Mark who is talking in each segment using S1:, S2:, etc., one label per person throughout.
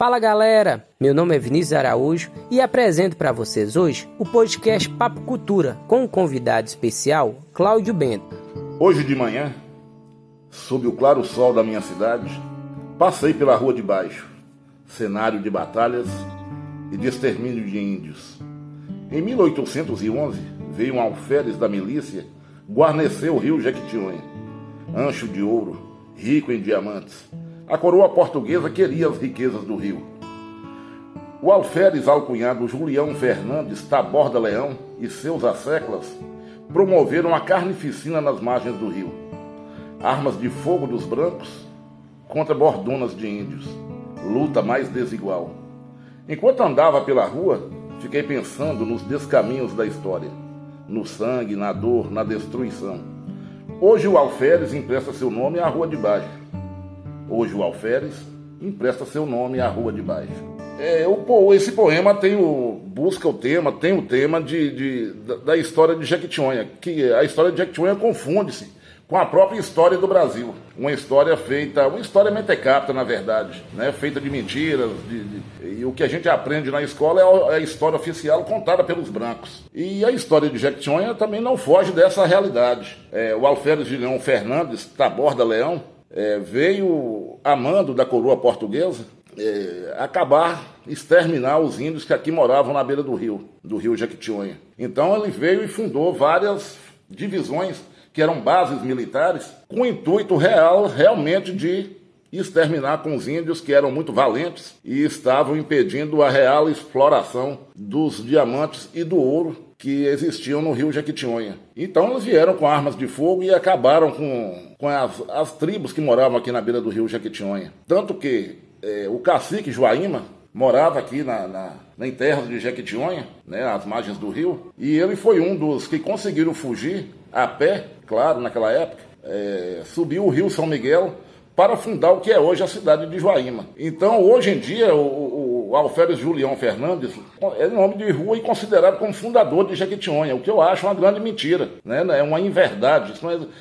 S1: Fala galera, meu nome é Vinícius Araújo e apresento para vocês hoje o podcast Papo Cultura com um convidado especial, Cláudio Bento.
S2: Hoje de manhã, sob o claro sol da minha cidade, passei pela rua de baixo, cenário de batalhas e de extermínio de índios. Em 1811, veio um alferes da milícia guarnecer o rio Jequitinhonha, ancho de ouro, rico em diamantes a coroa portuguesa queria as riquezas do rio. O alferes alcunhado Julião Fernandes Taborda Leão e seus asseclas promoveram a carnificina nas margens do rio. Armas de fogo dos brancos contra bordonas de índios. Luta mais desigual. Enquanto andava pela rua, fiquei pensando nos descaminhos da história, no sangue, na dor, na destruição. Hoje o alferes empresta seu nome à rua de baixo hoje o Alferes, empresta seu nome à Rua de Baixo. É, o, esse poema tem o, busca o tema, tem o tema de, de da, da, história de Jequitinhonha, que a história de Jequitinhonha confunde-se com a própria história do Brasil. Uma história feita, uma história mentecapta, na verdade, né? feita de mentiras. De, de, e o que a gente aprende na escola é a, é a, história oficial contada pelos brancos. E a história de Jequitinhonha também não foge dessa realidade. É, o Alferes de Leão Fernandes, Taborda Leão, é, veio amando da coroa portuguesa é, acabar, exterminar os índios que aqui moravam na beira do rio, do rio Jequitinhonha. Então ele veio e fundou várias divisões que eram bases militares com o intuito real, realmente, de exterminar com os índios que eram muito valentes e estavam impedindo a real exploração dos diamantes e do ouro que existiam no rio Jequitinhonha. Então eles vieram com armas de fogo e acabaram com, com as, as tribos que moravam aqui na beira do rio Jequitinhonha. Tanto que é, o cacique Joaíma morava aqui na, na, na terras de Jequitinhonha, né, às margens do rio, e ele foi um dos que conseguiram fugir a pé, claro, naquela época, é, subiu o rio São Miguel para fundar o que é hoje a cidade de Joaíma. Então, hoje em dia, o, o Alferes Julião Fernandes é nome de rua e considerado como fundador de Jequitinhonha, o que eu acho uma grande mentira, né? é uma inverdade.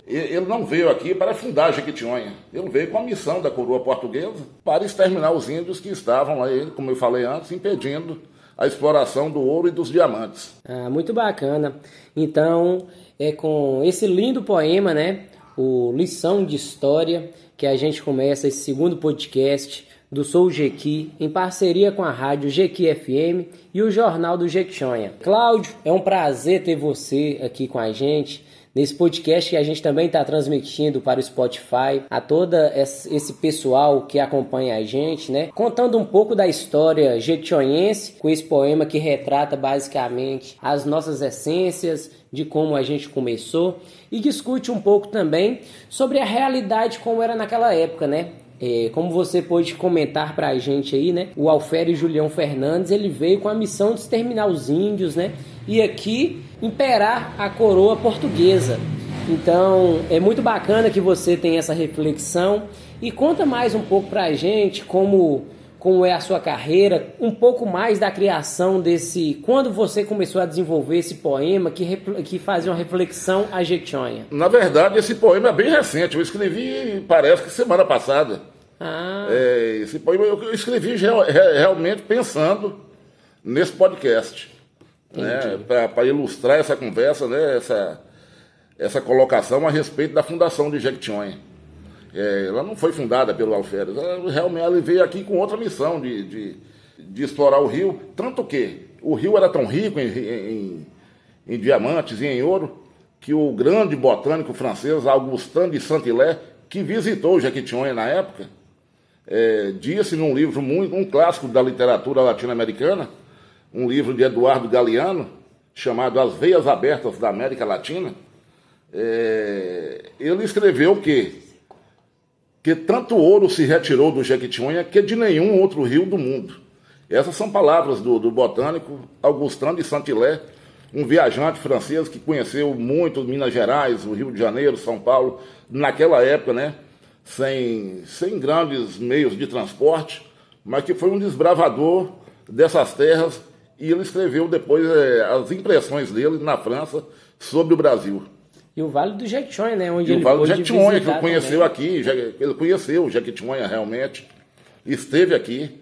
S2: É, ele não veio aqui para fundar Jequitinhonha, ele veio com a missão da coroa portuguesa para exterminar os índios que estavam lá, como eu falei antes, impedindo a exploração do ouro e dos diamantes.
S1: Ah, muito bacana. Então, é com esse lindo poema, né? O Lição de História, que a gente começa esse segundo podcast do Sou Jequi, em parceria com a rádio Jequi FM e o Jornal do Jequitinhonha. Cláudio, é um prazer ter você aqui com a gente nesse podcast que a gente também está transmitindo para o Spotify, a toda esse pessoal que acompanha a gente, né? Contando um pouco da história jequitinhonhense com esse poema que retrata basicamente as nossas essências, de como a gente começou e discute um pouco também sobre a realidade como era naquela época, né? É, como você pôde comentar para a gente aí, né? O Alfério Julião Fernandes ele veio com a missão de exterminar os índios, né? E aqui imperar a coroa portuguesa. Então é muito bacana que você tem essa reflexão e conta mais um pouco para a gente como como é a sua carreira, um pouco mais da criação desse. Quando você começou a desenvolver esse poema que, que fazia uma reflexão a Jequitinhonha?
S2: Na verdade, esse poema é bem recente. Eu escrevi, parece que semana passada. Ah. É, esse poema eu escrevi realmente pensando nesse podcast. Né, Para ilustrar essa conversa, né, essa, essa colocação a respeito da fundação de Jequitinhonha. É, ela não foi fundada pelo Alferes, ela realmente ela veio aqui com outra missão de, de, de, explorar o rio, tanto que o rio era tão rico em, em, em diamantes e em ouro, que o grande botânico francês Augustin de Saint-Hilaire, que visitou Jequitinhonha na época, é, disse num livro muito, um clássico da literatura latino-americana, um livro de Eduardo Galeano, chamado As Veias Abertas da América Latina, é, ele escreveu que que tanto ouro se retirou do Jequitinhonha que de nenhum outro rio do mundo. Essas são palavras do, do botânico Augustin de Saint-Hilaire, um viajante francês que conheceu muito Minas Gerais, o Rio de Janeiro, São Paulo, naquela época, né? Sem, sem grandes meios de transporte, mas que foi um desbravador dessas terras e ele escreveu depois é, as impressões dele na França sobre o Brasil.
S1: E o Vale do Jequitinhonha, né? Onde
S2: e
S1: ele
S2: o Vale do Jequitinhonha, que ele conheceu também. aqui, ele conheceu o Jequitinhonha realmente, esteve aqui.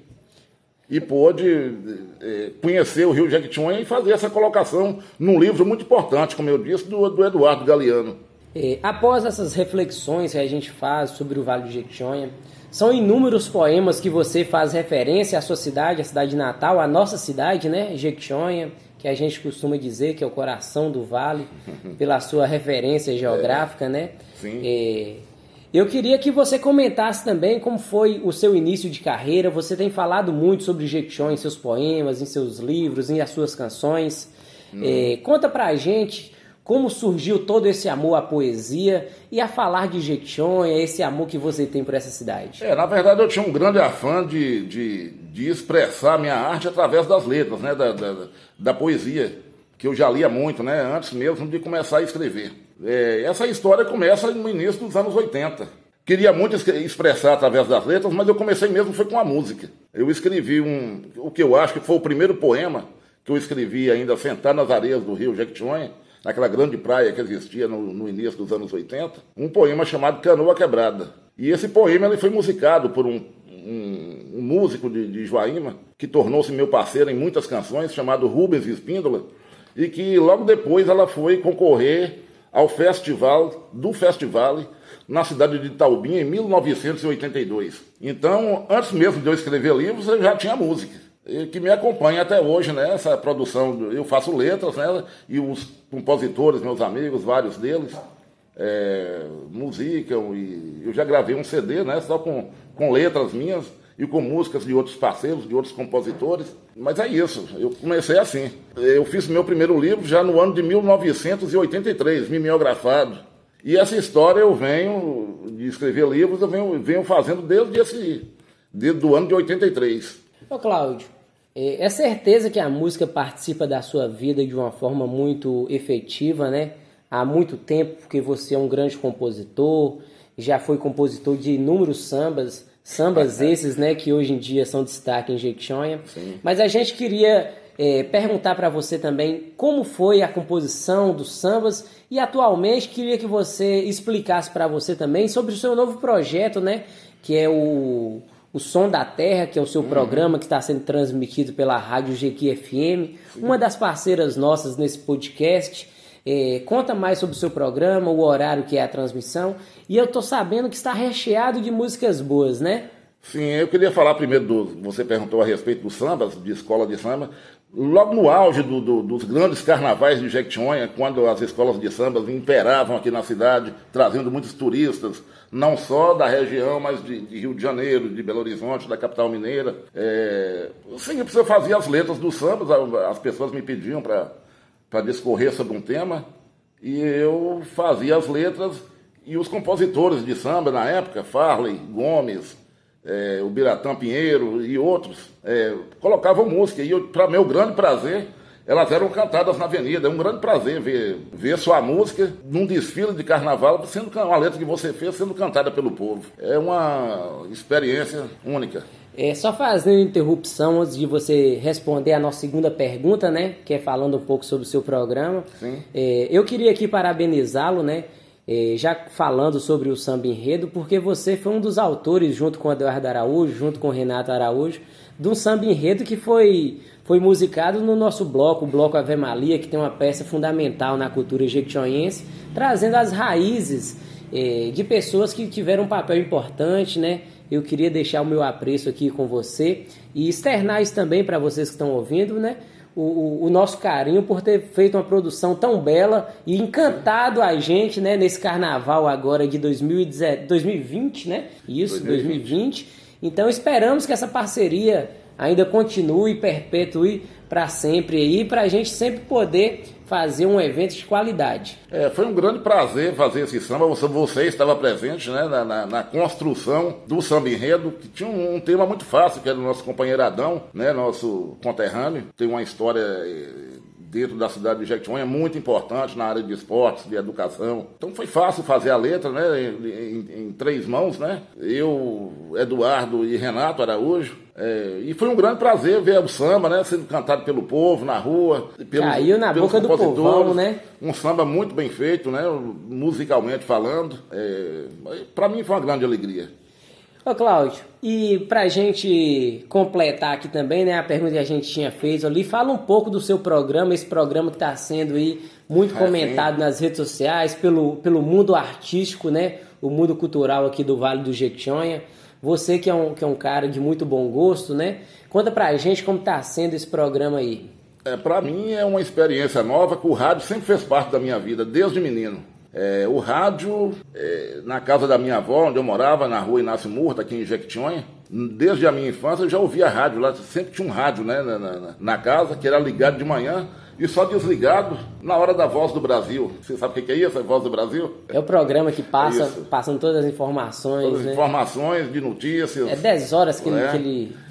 S2: e pôde é, conhecer o Rio Jequitinhonha e fazer essa colocação num livro muito importante, como eu disse, do, do Eduardo Galeano.
S1: É, após essas reflexões que a gente faz sobre o Vale do Jequitinhonha, são inúmeros poemas que você faz referência à sua cidade, à cidade natal, à nossa cidade, né, Jequitinhonha, que a gente costuma dizer que é o coração do vale, pela sua referência geográfica, é, né?
S2: Sim.
S1: É, eu queria que você comentasse também como foi o seu início de carreira. Você tem falado muito sobre Jequitinhonha em seus poemas, em seus livros, em as suas canções. Hum. É, conta pra gente como surgiu todo esse amor à poesia e a falar de Jequitinhonha, esse amor que você tem por essa cidade?
S2: É, na verdade eu tinha um grande afã de, de, de expressar minha arte através das letras, né, da, da, da, poesia, que eu já lia muito, né, antes mesmo de começar a escrever. É, essa história começa no início dos anos 80. Queria muito expressar através das letras, mas eu comecei mesmo foi com a música. Eu escrevi um, o que eu acho que foi o primeiro poema que eu escrevi ainda sentado nas areias do rio Jequitinhonha, naquela grande praia que existia no, no, início dos anos 80, um poema chamado Canoa Quebrada. E esse poema ele foi musicado por um, um, um músico de, de Joaíma, que tornou-se meu parceiro em muitas canções, chamado Rubens Espíndola, e que logo depois ela foi concorrer ao festival do Festival na cidade de Taubim em 1982. Então, antes mesmo de eu escrever livros, eu já tinha música que me acompanha até hoje né, produção. Eu faço letras, né? E os compositores, meus amigos, vários deles, é, musicam. E eu já gravei um CD, né? Só com, com letras minhas e com músicas de outros parceiros, de outros compositores. Mas é isso, eu comecei assim. Eu fiz meu primeiro livro já no ano de 1983, mimeografado. E essa história eu venho de escrever livros, eu venho, venho fazendo desde esse desde o ano de 83.
S1: Ô Cláudio, é certeza que a música participa da sua vida de uma forma muito efetiva, né? Há muito tempo, porque você é um grande compositor, já foi compositor de inúmeros sambas, sambas esses, né, que hoje em dia são destaque em Jequitinhonha. Mas a gente queria é, perguntar para você também como foi a composição dos sambas e atualmente queria que você explicasse para você também sobre o seu novo projeto, né, que é o o Som da Terra, que é o seu uhum. programa que está sendo transmitido pela Rádio GQ FM, uma das parceiras nossas nesse podcast. É, conta mais sobre o seu programa, o horário que é a transmissão. E eu tô sabendo que está recheado de músicas boas, né?
S2: Sim, eu queria falar primeiro do. Você perguntou a respeito do samba, de escola de samba. Logo no auge do, do, dos grandes carnavais de Jequitinhonha, quando as escolas de samba imperavam aqui na cidade, trazendo muitos turistas, não só da região, mas de, de, Rio de Janeiro, de Belo Horizonte, da capital mineira. É, sempre eu fazia as letras dos sambas, as pessoas me pediam para discorrer sobre um tema, e eu fazia as letras, e os compositores de samba na época, Farley, Gomes, é, o Biratã Pinheiro e outros, é, colocavam música, e para meu grande prazer, elas eram cantadas na avenida. É um grande prazer ver, ver sua música num desfile de carnaval, sendo uma letra que você fez sendo cantada pelo povo. É uma experiência única.
S1: É, só fazendo interrupção antes de você responder a nossa segunda pergunta, né? Que é falando um pouco sobre o seu programa.
S2: Sim.
S1: É, eu queria aqui parabenizá-lo, né? É, já falando sobre o samba enredo, porque você foi um dos autores, junto com Eduardo Araújo, junto com Renato Araújo, de um samba enredo que foi foi musicado no nosso bloco, o Bloco Ave Maria, que tem uma peça fundamental na cultura jequitinhonhense, trazendo as raízes eh, de pessoas que tiveram um papel importante, né? Eu queria deixar o meu apreço aqui com você e externar isso também para vocês que estão ouvindo, né? O, o, nosso carinho por ter feito uma produção tão bela e encantado a gente, né? Nesse carnaval agora de 2020, né? Isso, 2020. 2020. Então esperamos que essa parceria ainda continue e perpetue para sempre aí, para a gente sempre poder fazer um evento de qualidade.
S2: É, foi um grande prazer fazer esse samba. Você, você estava presente né, na, na, na, construção do samba enredo, que tinha um, um, tema muito fácil, que era o nosso companheiro Adão, né, nosso conterrâneo. Tem uma história eh, dentro da cidade de Jequitinhonha, muito importante na área de esportes, de educação. Então foi fácil fazer a letra, né, em, em, em três mãos, né? Eu, Eduardo e Renato Araújo. É, e foi um grande prazer ver o samba, né, sendo cantado pelo povo na rua,
S1: pelos, Caiu na boca do povão, né?
S2: Um samba muito bem feito, né, musicalmente falando. É, para mim foi uma grande alegria.
S1: Ô Cláudio, e pra gente completar aqui também, né, a pergunta que a gente tinha feito ali, fala um pouco do seu programa, esse programa que está sendo aí muito é, comentado sim. nas redes sociais, pelo, pelo mundo artístico, né, o mundo cultural aqui do Vale do Jequitinhonha. Você que é um, que é um cara de muito bom gosto, né? Conta pra gente como está sendo esse programa aí.
S2: É, para mim é uma experiência nova que o rádio sempre fez parte da minha vida, desde menino. É, o rádio, é, na casa da minha avó, onde eu morava, na rua Inácio Murta, aqui em Jequitinhonha, desde a minha infância eu já ouvia rádio lá, sempre tinha um rádio né, na, na, na casa, que era ligado de manhã e só desligado na hora da Voz do Brasil. Você sabe o que é isso, a Voz do Brasil?
S1: É o programa que passa, é passando todas as informações. Todas as
S2: né? informações de notícias.
S1: É 10 horas que, é. ele,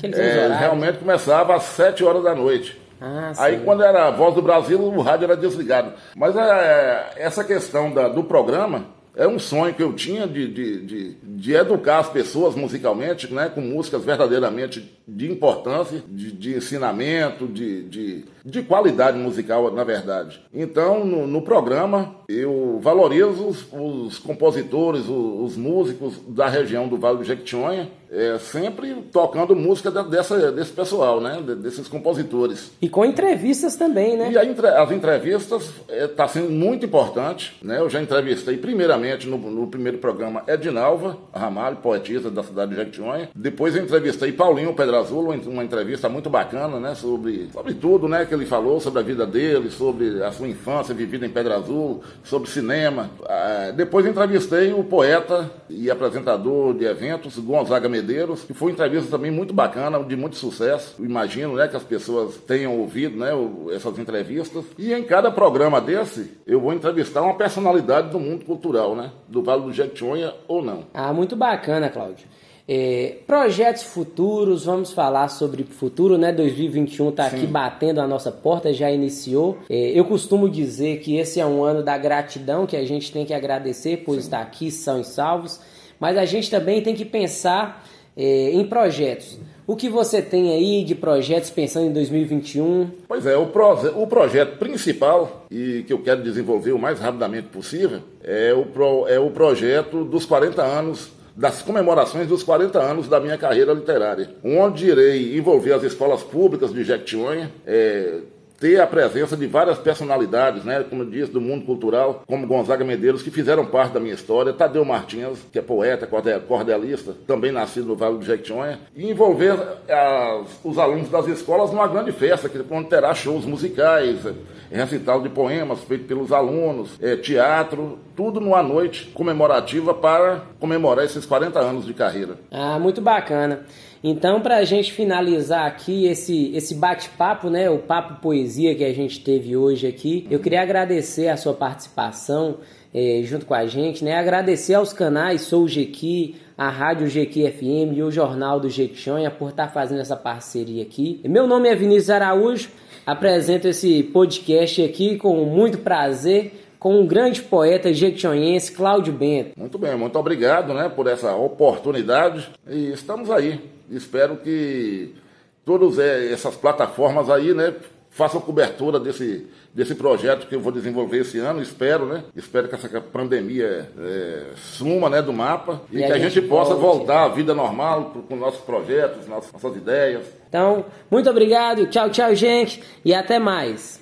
S1: que ele, que ele
S2: é, Realmente começava às 7 horas da noite. Ah, Aí quando era a Voz do Brasil, o rádio era desligado. Mas é, essa questão da, do programa é um sonho que eu tinha de, de, de, de, educar as pessoas musicalmente, né, com músicas verdadeiramente de importância, de, de ensinamento, de, de, de, qualidade musical, na verdade. Então, no, no programa, eu valorizo os, os compositores, os, os, músicos da região do Vale do Jequitinhonha, é, sempre tocando música dessa, desse pessoal, né, desses compositores.
S1: E com entrevistas também, né?
S2: E entre, as entrevistas está é, tá sendo muito importante, né? Eu já entrevistei primeiramente no, no primeiro programa Edinalva Ramalho, poetisa da cidade de Jequitinhonha. Depois entrevistei Paulinho Pedro Azul, uma entrevista muito bacana, né? Sobre, sobre tudo, né? Que ele falou sobre a vida dele, sobre a sua infância vivida em Pedra Azul, sobre cinema. Ah, depois entrevistei o poeta e apresentador de eventos, Gonzaga Medeiros, que foi uma entrevista também muito bacana, de muito sucesso. Imagino, né? Que as pessoas tenham ouvido, né? Essas entrevistas. E em cada programa desse, eu vou entrevistar uma personalidade do mundo cultural, né? Do Vale do Jequitinhonha ou não.
S1: Ah, muito bacana, Cláudio. É, projetos futuros, vamos falar sobre futuro, né? 2021 está aqui batendo a nossa porta, já iniciou. É, eu costumo dizer que esse é um ano da gratidão, que a gente tem que agradecer por Sim. estar aqui são e salvos, mas a gente também tem que pensar é, em projetos. O que você tem aí de projetos pensando em 2021?
S2: Pois é, o, o projeto principal e que eu quero desenvolver o mais rapidamente possível é o, pro é o projeto dos 40 anos das comemorações dos 40 anos da minha carreira literária, onde irei envolver as escolas públicas de Jequitinhonha, é, ter a presença de várias personalidades, né, como eu disse, do mundo cultural, como Gonzaga Medeiros, que fizeram parte da minha história, Tadeu Martins, que é poeta, cordelista, também nascido no Vale do Jequitinhonha, e envolver as, os alunos das escolas numa grande festa, que onde terá shows musicais, recital de poemas feito pelos alunos, é, teatro, tudo numa noite comemorativa para comemorar esses 40 anos de carreira.
S1: Ah, muito bacana. Então, para a gente finalizar aqui esse, esse bate-papo, né, o papo poesia que a gente teve hoje aqui, eu queria agradecer a sua participação é, junto com a gente, né, agradecer aos canais Sou o Jequi, a Rádio Jequi FM e o Jornal do Jequitinhonha por estar tá fazendo essa parceria aqui. Meu nome é Vinícius Araújo, apresento esse podcast aqui com muito prazer com um grande poeta jequitinhonhense, Cláudio Bento.
S2: Muito bem, muito obrigado né, por essa oportunidade e estamos aí. Espero que todas é, essas plataformas aí né, façam cobertura desse, desse projeto que eu vou desenvolver esse ano, espero, né? Espero que essa pandemia é, suma né, do mapa e, e que a gente, gente possa voltar à vida normal com nossos projetos, nossas, nossas ideias.
S1: Então, muito obrigado, tchau, tchau, gente, e até mais.